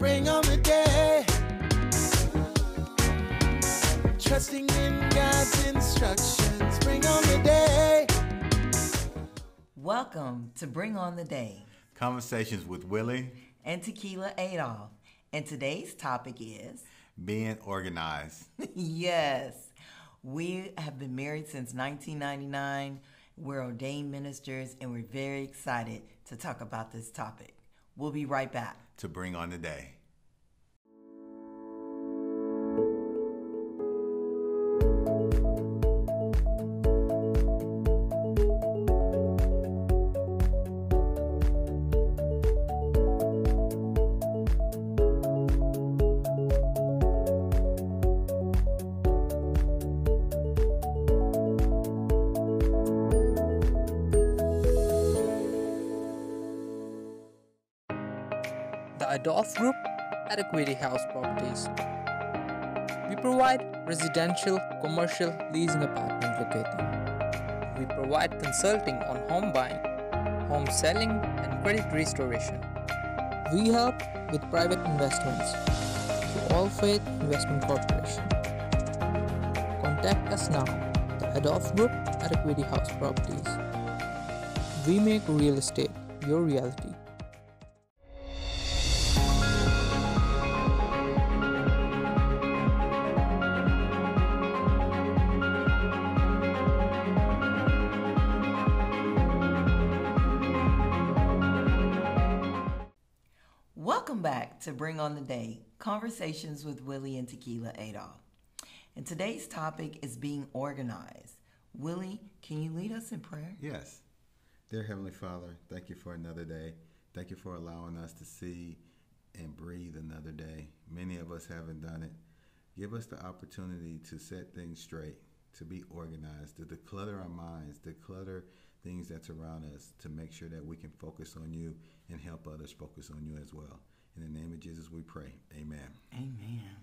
Bring on the day. Trusting in God's instructions. Bring on the day. Welcome to Bring On the Day Conversations with Willie, and Tikila Adolph. And today's topic is being organized. yes, we have been married since 1999. We're ordained ministers and we're very excited to talk about this topic. We'll be right back. To bring on the day. Adolph Group at Equity House Properties. We provide residential, commercial leasing apartment locating. We provide consulting on home buying, home selling, and credit restoration. We help with private investments through All Faith Investment Corporation. Contact us now, the Adolph Group at Equity House Properties. We make real estate your reality. Welcome back to Bring On the Day Conversations with Willie and Tikila Adolph. And today's topic is being organized. Willie, can you lead us in prayer? Yes. Dear Heavenly Father, thank you for another day. Thank you for allowing us to see and breathe another day. Many of us haven't done it. Give us the opportunity to set things straight, to be organized, to declutter our minds, declutter things that's around us, to make sure that we can focus on you and help others focus on you as well. In the name of Jesus, we pray. Amen. Amen.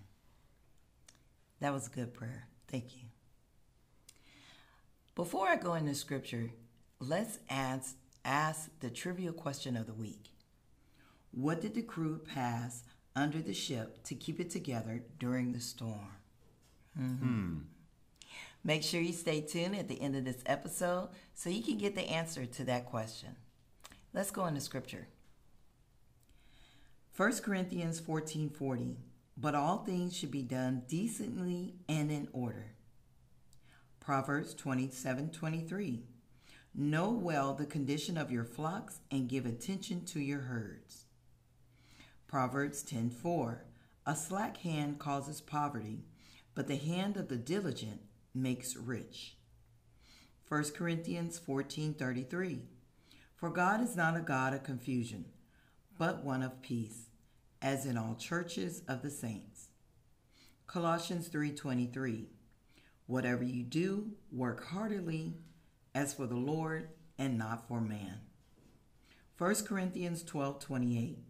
That was a good prayer. Thank you. Before I go into scripture, let's ask, ask the trivial question of the week. What did the crew pass under the ship to keep it together during the storm? Mhm. Make sure you stay tuned at the end of this episode so you can get the answer to that question. Let's go into scripture. 1 Corinthians 14:40 But all things should be done decently and in order. Proverbs 27:23 Know well the condition of your flocks and give attention to your herds. Proverbs 10:4 A slack hand causes poverty, but the hand of the diligent makes rich. 1 Corinthians 14:33 For God is not a God of confusion, but one of peace, as in all churches of the saints. Colossians 3:23 Whatever you do, work heartily as for the Lord and not for man. 1 Corinthians 12:28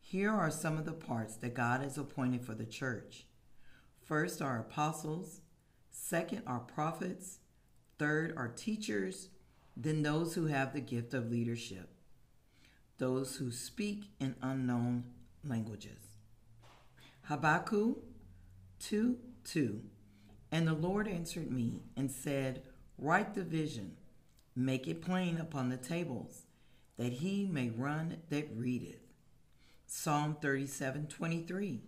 Here are some of the parts that God has appointed for the church. First are apostles, second are prophets, third are teachers, then those who have the gift of leadership, those who speak in unknown languages. Habakkuk 2 2 And the Lord answered me and said, Write the vision, make it plain upon the tables, that he may run that readeth. Psalm 37 23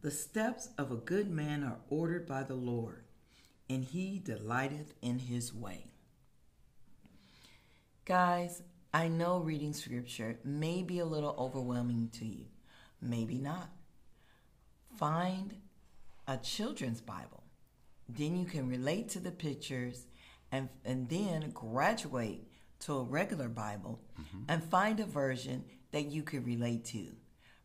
The steps of a good man are ordered by the Lord, and he delighteth in his way. Guys, I know reading scripture may be a little overwhelming to you. Maybe not. Find a children's Bible. Then you can relate to the pictures and, and then graduate to a regular Bible mm-hmm. and find a version that you can relate to.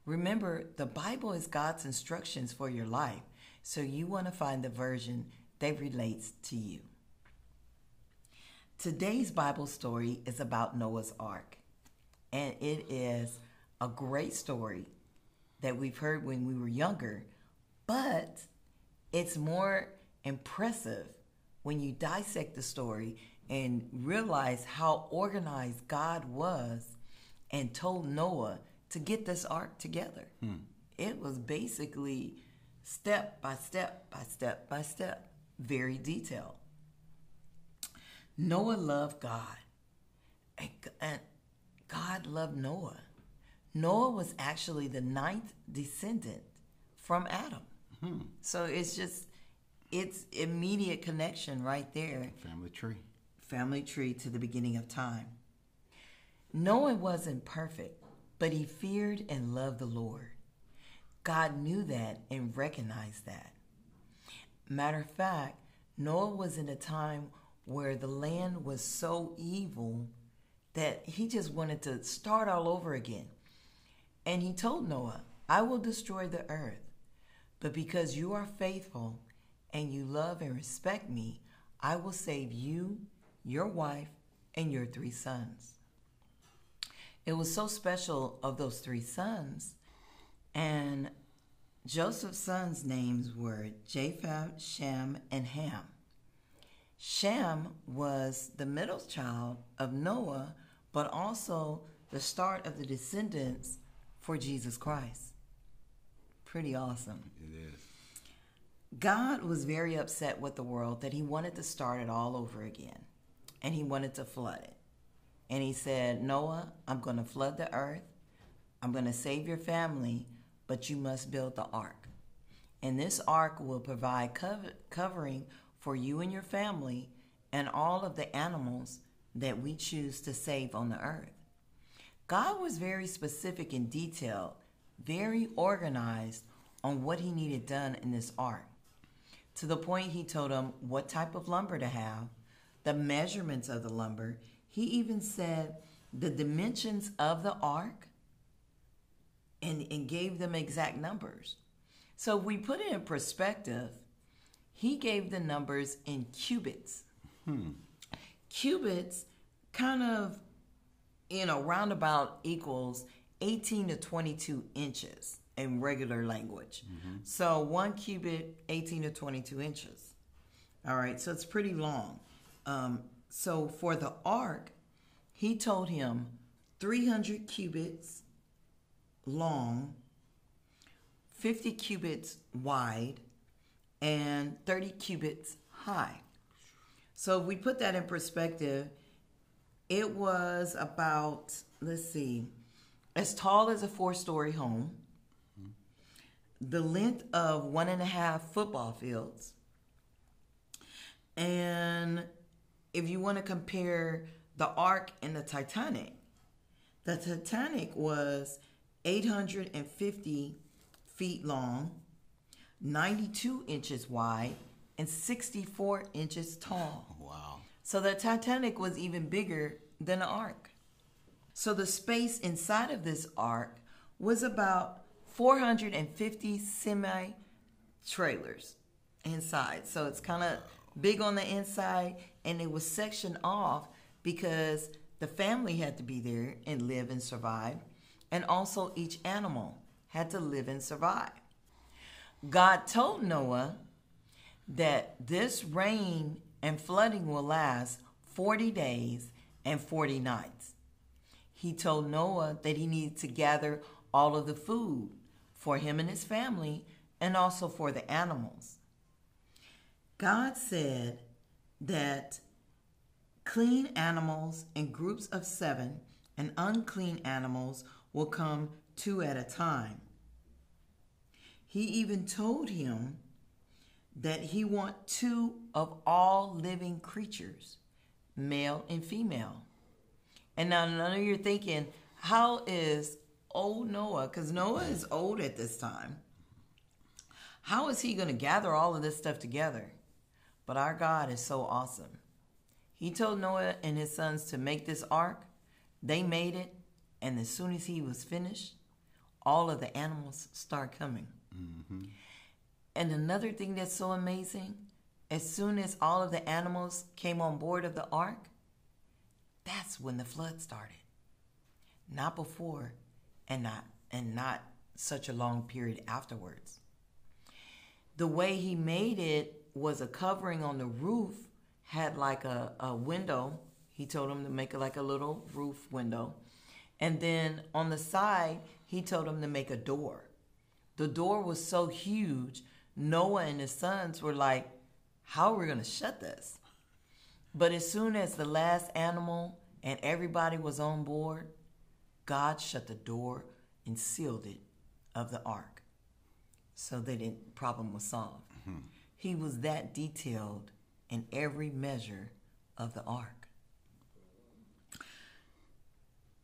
Remember, the Bible is God's instructions for your life, so you want to find the version that relates to you. Today's Bible story is about Noah's Ark, and it is a great story that we've heard when we were younger, but it's more impressive when you dissect the story and realize how organized God was and told Noah to get this ark together. Hmm. it was basically step by step by step by step, very detailed. Noah loved God, and and God loved Noah. Noah was actually the ninth descendant from Adam. Hmm. So it's just, it's immediate connection right there Family tree. family tree to the beginning of time. Noah wasn't perfect, but he feared and loved the Lord. God knew that and recognized that. Matter of fact, Noah was in a time where the land was so evil that he just wanted to start all over again. And he told Noah, I will destroy the earth, but because you are faithful and you love and respect me, I will save you, your wife, and your three sons. It was so special of those three sons. And Joseph's sons' names were Japheth, Shem, and Ham. Shem was the middle child of Noah, but also the start of the descendants for Jesus Christ. Pretty awesome. It is. God was very upset with the world that he wanted to start it all over again and he wanted to flood it. And he said, Noah, I'm going to flood the earth. I'm going to save your family, but you must build the ark. And this ark will provide cover- covering for you and your family and all of the animals that we choose to save on the earth. God was very specific and detailed, very organized on what he needed done in this ark. To the point he told him what type of lumber to have, the measurements of the lumber. He even said the dimensions of the ark and, and gave them exact numbers. So if we put it in perspective, he gave the numbers in cubits. Cubits kind of, you know, roundabout equals 18 to 22 inches in regular language. So one cubit, 18 to 22 inches. All right, so it's pretty long. Um, so for the ark, he told him 300 cubits long, 50 cubits wide, and 30 cubits high. So if we put that in perspective, it was about, let's see, as tall as a four story home, the length of one and a half football fields. And if you want to compare the Ark and the Titanic, the Titanic was 850 feet long, 92 inches wide, and 64 inches tall. Wow. So the Titanic was even bigger than the Ark. So the space inside of this Ark was about 450 semi trailers inside. So it's kind of big on the inside and it was sectioned off because the family had to be there and live and survive. And also each animal had to live and survive. God told Noah that this rain and flooding will last 40 days and 40 nights. He told Noah that he needed to gather all of the food for him and his family and also for the animals. God said that clean animals in groups of seven and unclean animals will come two at a time. He even told him that he want two of all living creatures, male and female. And now none of you are thinking, how is old Noah, because Noah is old at this time, how is he going to gather all of this stuff together? But our God is so awesome. He told Noah and his sons to make this ark. They made it, and as soon as he was finished, all of the animals start coming. Mm-hmm. And another thing that's so amazing, as soon as all of the animals came on board of the ark, that's when the flood started. Not before and not and not such a long period afterwards. The way he made it was a covering on the roof had like a, a window. He told him to make it like a little roof window. And then on the side, he told him to make a door The door was so huge, Noah and his sons were like, How are we going to shut this? But as soon as the last animal and everybody was on board, God shut the door and sealed it of the ark. So that the problem was solved. Mm-hmm. He was that detailed in every measure of the ark.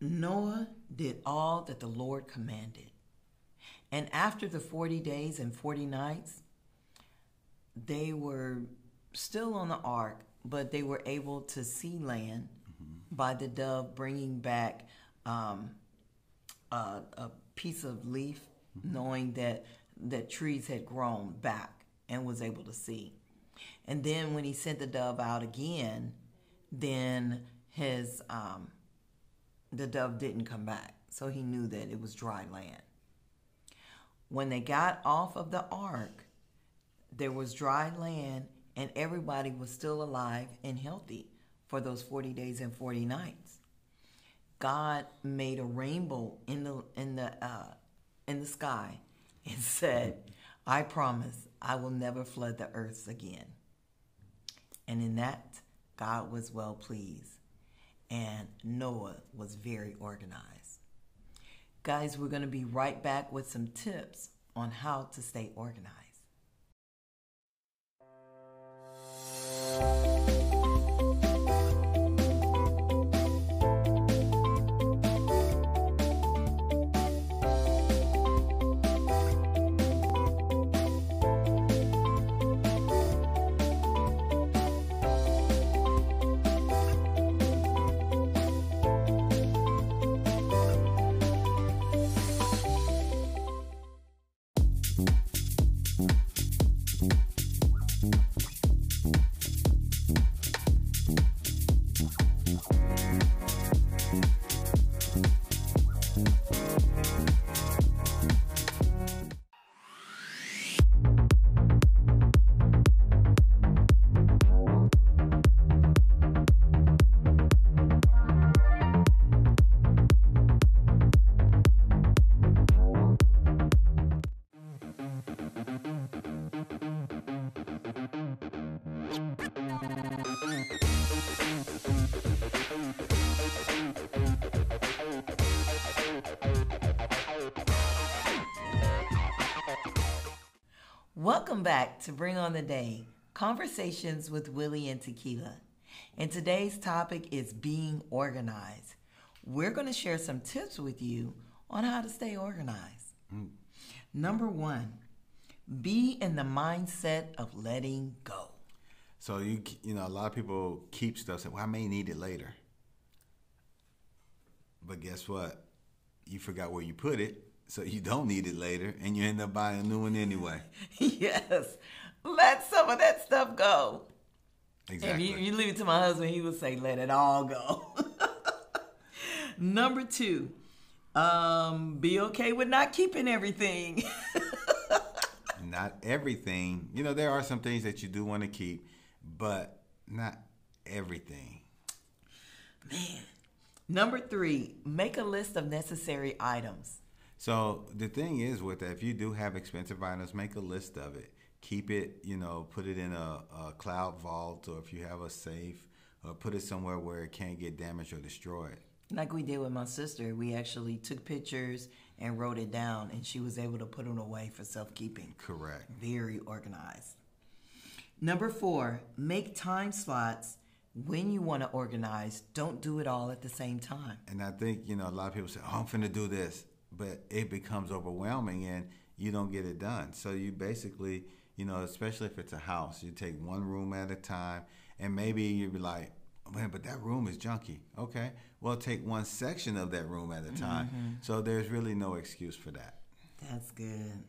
Noah did all that the Lord commanded. And after the 40 days and 40 nights, they were still on the ark, but they were able to see land by the dove bringing back um, a, a piece of leaf, knowing that that trees had grown back and was able to see. And then when he sent the dove out again, then his um, the dove didn't come back, so he knew that it was dry land. When they got off of the ark, there was dry land and everybody was still alive and healthy for those 40 days and 40 nights. God made a rainbow in the in the uh, in the sky and said, "I promise I will never flood the earth again." And in that, God was well pleased, and Noah was very organized. Guys, we're going to be right back with some tips on how to stay organized. Welcome back to Bring on the Day Conversations with Willie and Tikila. And today's topic is being organized. We're going to share some tips with you on how to stay organized. Mm. Number one, be in the mindset of letting go. So you you know a lot of people keep stuff. Say, well, I may need it later. But guess what? You forgot where you put it, so you don't need it later, and you end up buying a new one anyway. yes, let some of that stuff go. Exactly. If you, you leave it to my husband, he would say, let it all go. Number two, um, be okay with not keeping everything. not everything. You know, there are some things that you do want to keep, but not everything. Man. Number three, make a list of necessary items. So the thing is with that, if you do have expensive items, make a list of it. Keep it, you know, put it in a, a cloud vault, or if you have a safe, or put it somewhere where it can't get damaged or destroyed. Like we did with my sister, we actually took pictures and wrote it down, and she was able to put it away for self keeping. Correct. Very organized. Number four, make time slots when you want to organize. Don't do it all at the same time. And I think, you know, a lot of people say, oh, I'm finna do this, but it becomes overwhelming and you don't get it done. So you basically, you know, especially if it's a house, you take one room at a time and maybe you'd be like, man, but that room is junky. Okay, well, take one section of that room at a time. Mm-hmm. So there's really no excuse for that. That's good.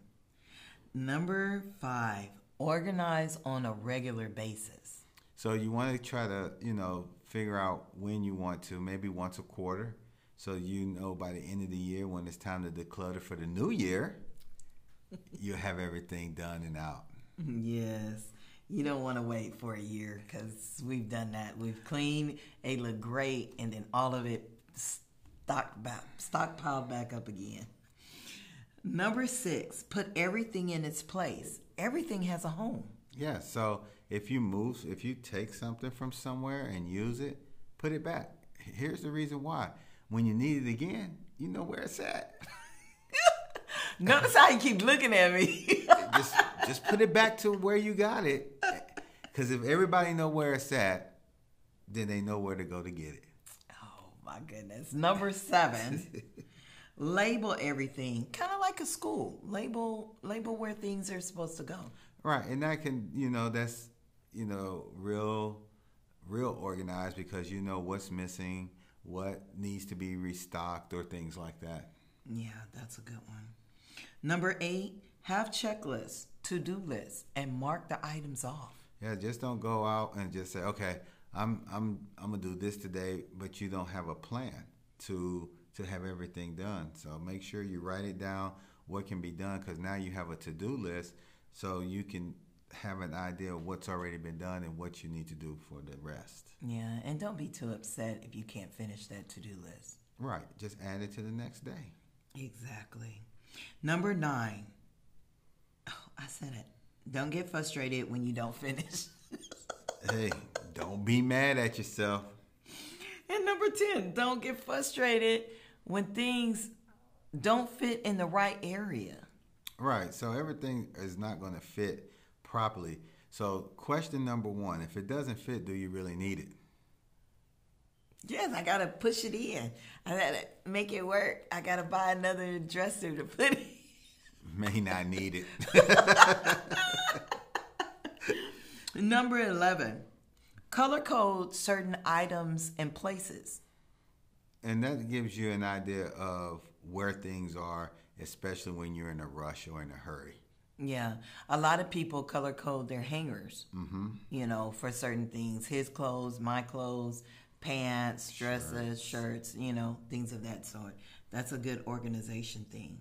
Number five, organize on a regular basis. So you want to try to, you know, figure out when you want to, maybe once a quarter. So you know by the end of the year when it's time to declutter for the new year, you'll have everything done and out. Yes. You don't want to wait for a year because we've done that. We've cleaned, it looked great, and then all of it stocked back, stockpiled back up again. Number six, put everything in its place. Everything has a home. Yeah, so if you move, if you take something from somewhere and use it, put it back. Here's the reason why. When you need it again, you know where it's at. Notice how you keep looking at me. just just put it back to where you got it. Cuz if everybody know where it's at, then they know where to go to get it. oh my goodness. Number seven, label everything. Kind of like a school. Label label where things are supposed to go. Right, and that can, you know, that's, you know, real real organized because you know what's missing, what needs to be restocked or things like that. Yeah, that's a good one. Number eight, have checklists, to do lists, and mark the items off. Yeah, just don't go out and just say, okay, I'm I'm I'm gonna do this today, but you don't have a plan to to have everything done. So make sure you write it down what can be done because now you have a to do list, so you can have an idea of what's already been done and what you need to do for the rest. Yeah, and don't be too upset if you can't finish that to do list. Right, just add it to the next day. Exactly. Number nine. Oh, I said it. Don't get frustrated when you don't finish. hey, don't be mad at yourself. and number 10, don't get frustrated when things don't fit in the right area. Right. So everything is not going to fit properly. So question number one: If it doesn't fit, do you really need it? Yes, I gotta push it in. I gotta make it work. I gotta buy another dresser to put it. May not need it. Number 11, color code certain items and places. and that gives you an idea of where things are, especially when you're in a rush or in a hurry. Yeah, a lot of people color code their hangers. Mm-hmm. You know, for certain things, his clothes, my clothes, pants, dresses, shirts. You know, things of that sort. That's a good organization thing.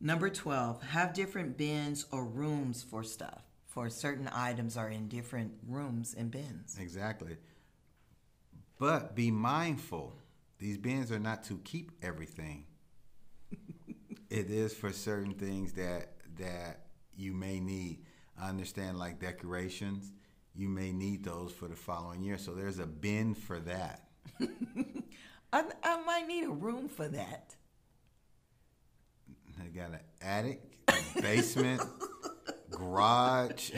Number twelve, have different bins or rooms for stuff. For certain items are in different rooms and bins. Exactly. But be mindful. These bins are not to keep everything. it is for certain things that that you may need. I understand like decorations, you may need those for the following year. So there's a bin for that. I, I might need a room for that. I got an attic, a basement, garage.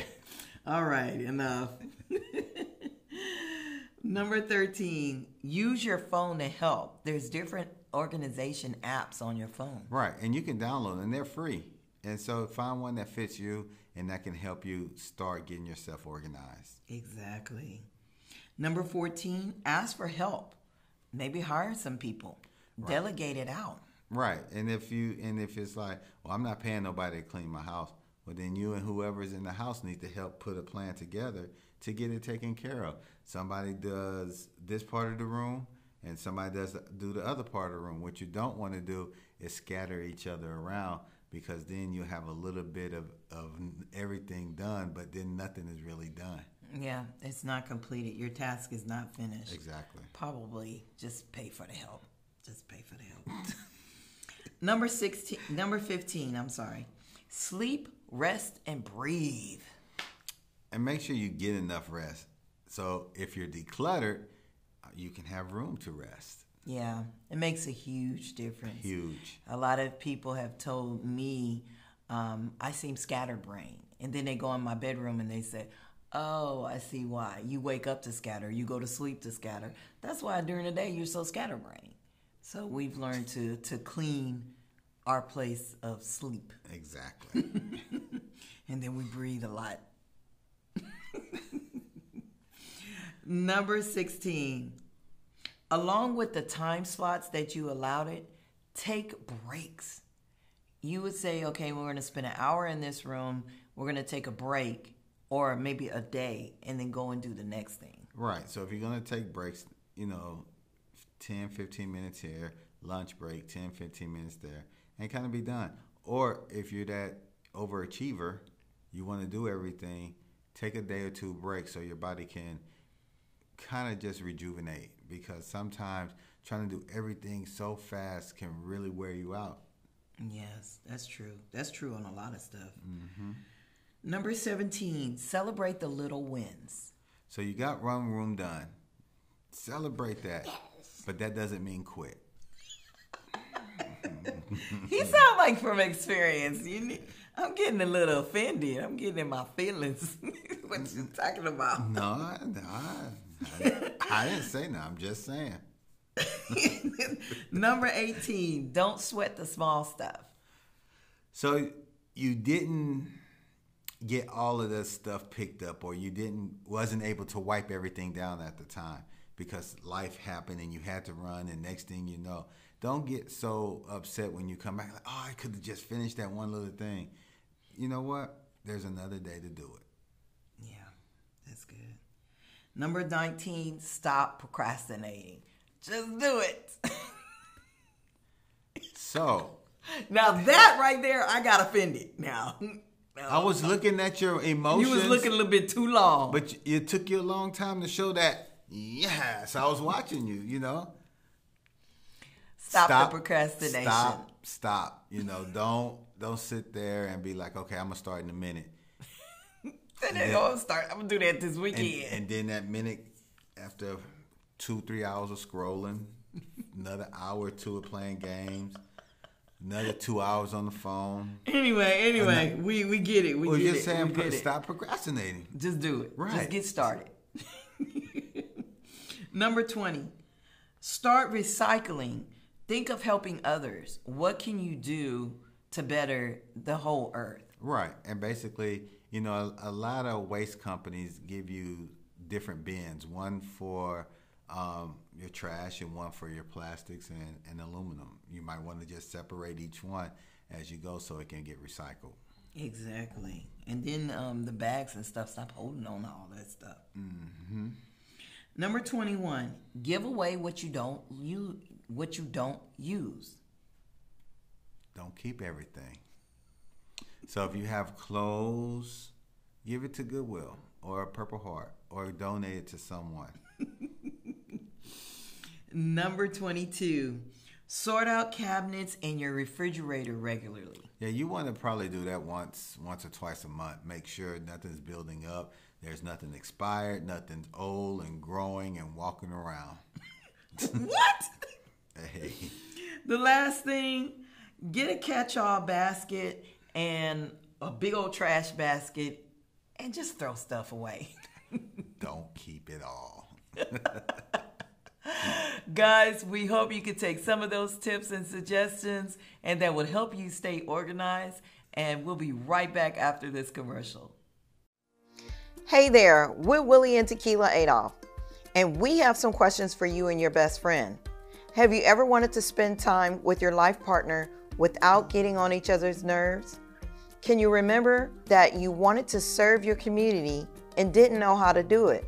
All right, enough. Number 13, use your phone to help. There's different organization apps on your phone. Right, and you can download them, and they're free. And so find one that fits you and that can help you start getting yourself organized. Exactly. Number 14, ask for help. Maybe hire some people. Delegate it out. Right. And if you and if it's like, well, I'm not paying nobody to clean my house, well then you and whoever's in the house need to help put a plan together to get it taken care of. Somebody does this part of the room and somebody does do the other part of the room. What you don't want to do is scatter each other around because then you have a little bit of, of everything done, but then nothing is really done. Yeah, it's not completed. Your task is not finished. Exactly. Probably just pay for the help. Just pay for the help. number 16, number 15, I'm sorry. Sleep, rest, and breathe. And make sure you get enough rest. So if you're decluttered, uh, you can have room to rest. Yeah, it makes a huge difference. Huge. A lot of people have told me um, I seem scatterbrained. And then they go in my bedroom and they say, Oh, I see why. You wake up to scatter, you go to sleep to scatter. That's why during the day you're so scatterbrained. So we've learned to, to clean our place of sleep. Exactly. And then we breathe a lot. Number 16. Along with the time slots that you allowed it, take breaks. You would say, okay, we're going to spend an hour in this room, we're going to take a break, or maybe a day, and then go and do the next thing. right. So if you're going to take breaks, you know, 10, 15 minutes here, lunch break, 10, 15 minutes there, and kind of be done. Or if you're that overachiever, you want to do everything, take a day or two break so your body can kind of just rejuvenate because sometimes trying to do everything so fast can really wear you out. Yes, that's true. That's true on a lot of stuff. Mm-hmm. Number 17, celebrate the little wins. So you got run room done. Celebrate that. Yes. But that doesn't mean quit. He sound like from experience. You need, I'm getting a little offended. I'm getting in my feelings. what you talking about? No, I, I, I, I didn't say no. I'm just saying. Number 18, don't sweat the small stuff. So you didn't get all of this stuff picked up, or you didn't wasn't able to wipe everything down at the time because life happened and you had to run. And next thing you know, don't get so upset when you come back. Like, oh, I could have just finished that one little thing. You know what? There's another day to do it. Yeah, that's good. Number 19, stop procrastinating. Just do it. So now that right there, I got offended. Now, I was looking at your emotions. you was looking a little bit too long. But it took you a long time to show that. Yes, I was watching you. You know. stop, the procrastination. Stop. Stop. You know, don't don't sit there and be like, okay, I'm gonna start in a minute, And then I'm gonna start. I'm gonna do that this weekend. and then that minute after two three hours of scrolling, another hour or two of playing games, another two hours on the phone. anyway, anyway, we we get it. We Well, get you're it. saying we pro- it. stop procrastinating. Just do it. Just Right. get started. Number 20. Start recycling. Think of helping others. What can you do to better the whole earth? Right, and basically, you know, a, a lot of waste companies give you different bins, one for um, your trash and one for your plastics and, and aluminum. You might want to just separate each one as you go so it can get recycled. Exactly. And then um, the bags and stuff, stop holding on to all that stuff. Mm-hmm. Number 21. Give away what you don't you what you don't use. Don't keep everything. So if you have clothes, give it to Goodwill or a Purple Heart or donate it to someone. Number 22. Sort out cabinets in your refrigerator regularly. Yeah, you want to probably do that once, once or twice a month. Make sure nothing's building up. There's nothing expired, nothing's old and growing and walking around. what? Hey, The last thing, get a catch-all basket and a big old trash basket and just throw stuff away. don't keep it all. Guys, we hope you could take some of those tips and suggestions and that would help you stay organized. And we'll be right back after this commercial. Hey there, we're Willie and Tikila Adolph, and we have some questions for you and your best friend. Have you ever wanted to spend time with your life partner without getting on each other's nerves? Can you remember that you wanted to serve your community and didn't know how to do it?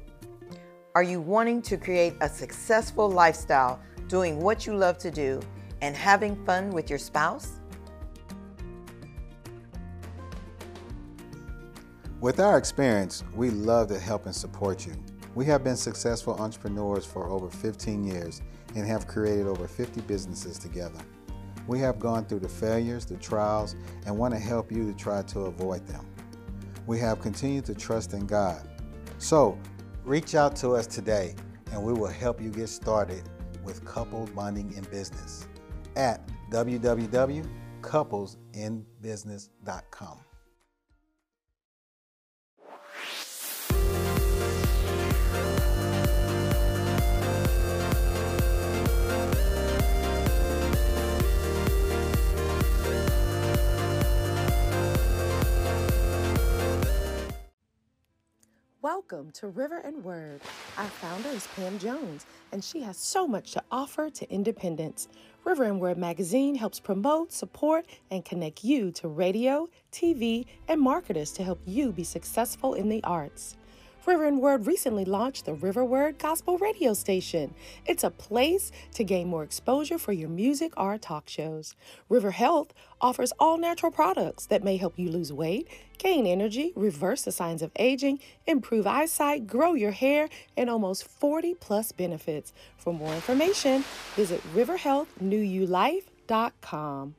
Are you wanting to create a successful lifestyle doing what you love to do and having fun with your spouse? With our experience, we love to help and support you. We have been successful entrepreneurs for over 15 years and have created over 50 businesses together. We have gone through the failures, the trials, and want to help you to try to avoid them. We have continued to trust in God. So, reach out to us today and we will help you get started with couple bonding in business at www.couplesinbusiness.com. Welcome to River and Word. Our founder is Pam Jones, and she has so much to offer to independents. River and Word magazine helps promote, support, and connect you to radio, TV, and marketers to help you be successful in the arts. River and Word recently launched the River Word Gospel Radio Station. It's a place to gain more exposure for your music or talk shows. River Health offers all natural products that may help you lose weight, gain energy, reverse the signs of aging, improve eyesight, grow your hair, and almost 40 plus benefits. For more information, visit riverhealthnewulife.com.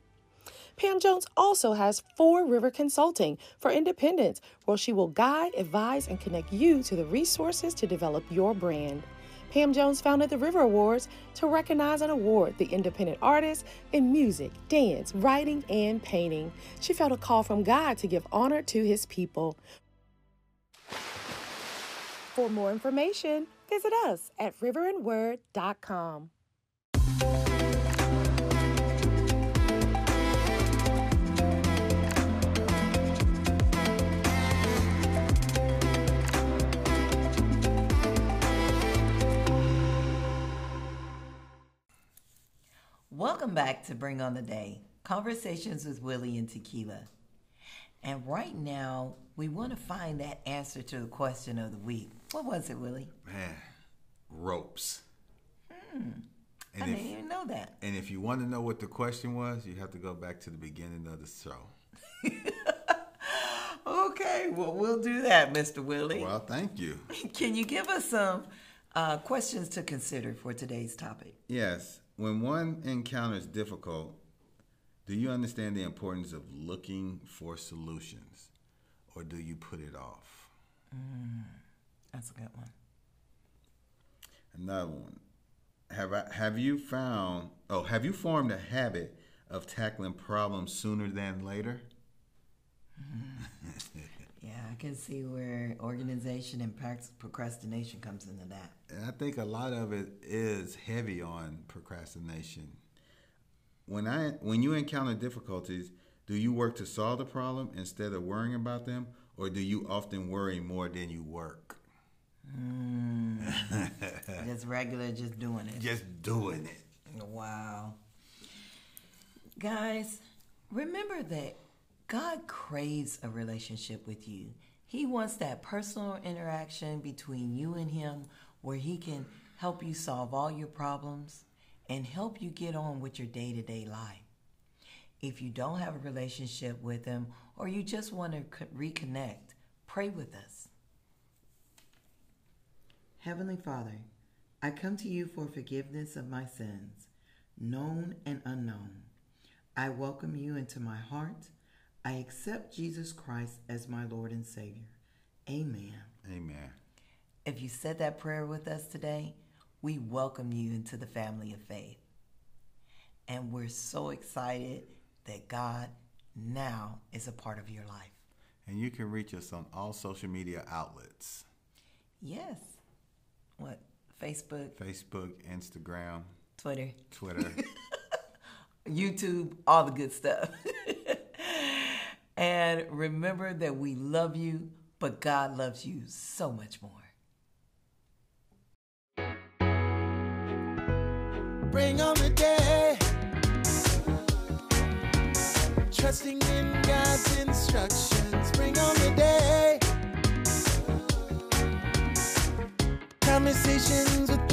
Pam Jones also has Four River Consulting for Independence, where she will guide, advise, and connect you to the resources to develop your brand. Pam Jones founded the River Awards to recognize and award the independent artists in music, dance, writing, and painting. She felt a call from God to give honor to his people. For more information, visit us at riverandword.com. Welcome back to Bring on the Day Conversations with Willie and Tikila. And right now, we want to find that answer to the question of the week. What was it, Willie? Man, ropes. Hmm. I And didn't if, even know that. and if you want to know what the question was, you have to go back to the beginning of the show. Okay, well, we'll do that, Mr. Willie. Well, thank you. Can you give us some uh, questions to consider for today's topic? Yes, when one encounters difficult, do you understand the importance of looking for solutions, or do you put it off? Mm, that's a good one. Another one. Have I, have you found? Oh, have you formed a habit of tackling problems sooner than later? Mm. Yeah, I can see where organization and procrastination comes into that. And I think a lot of it is heavy on procrastination. When I when you encounter difficulties, do you work to solve the problem instead of worrying about them, or do you often worry more than you work? Mm. Just regular, just doing it. Just doing it. Wow. Guys, remember that God craves a relationship with you. He wants that personal interaction between you and Him where He can help you solve all your problems and help you get on with your day to day life. If you don't have a relationship with Him or you just want to reconnect, pray with us. Heavenly Father, I come to you for forgiveness of my sins, known and unknown. I welcome you into my heart. I accept Jesus Christ as my Lord and Savior. Amen. Amen. If you said that prayer with us today, we welcome you into the family of faith. And we're so excited that God now is a part of your life. And you can reach us on all social media outlets Yes. What? Facebook, Facebook, Instagram, Twitter, Twitter. YouTube, all the good stuff. and remember that we love you, but God loves you so much more. Bring on the day. Trusting in God's instructions. Bring on the day. Conversations with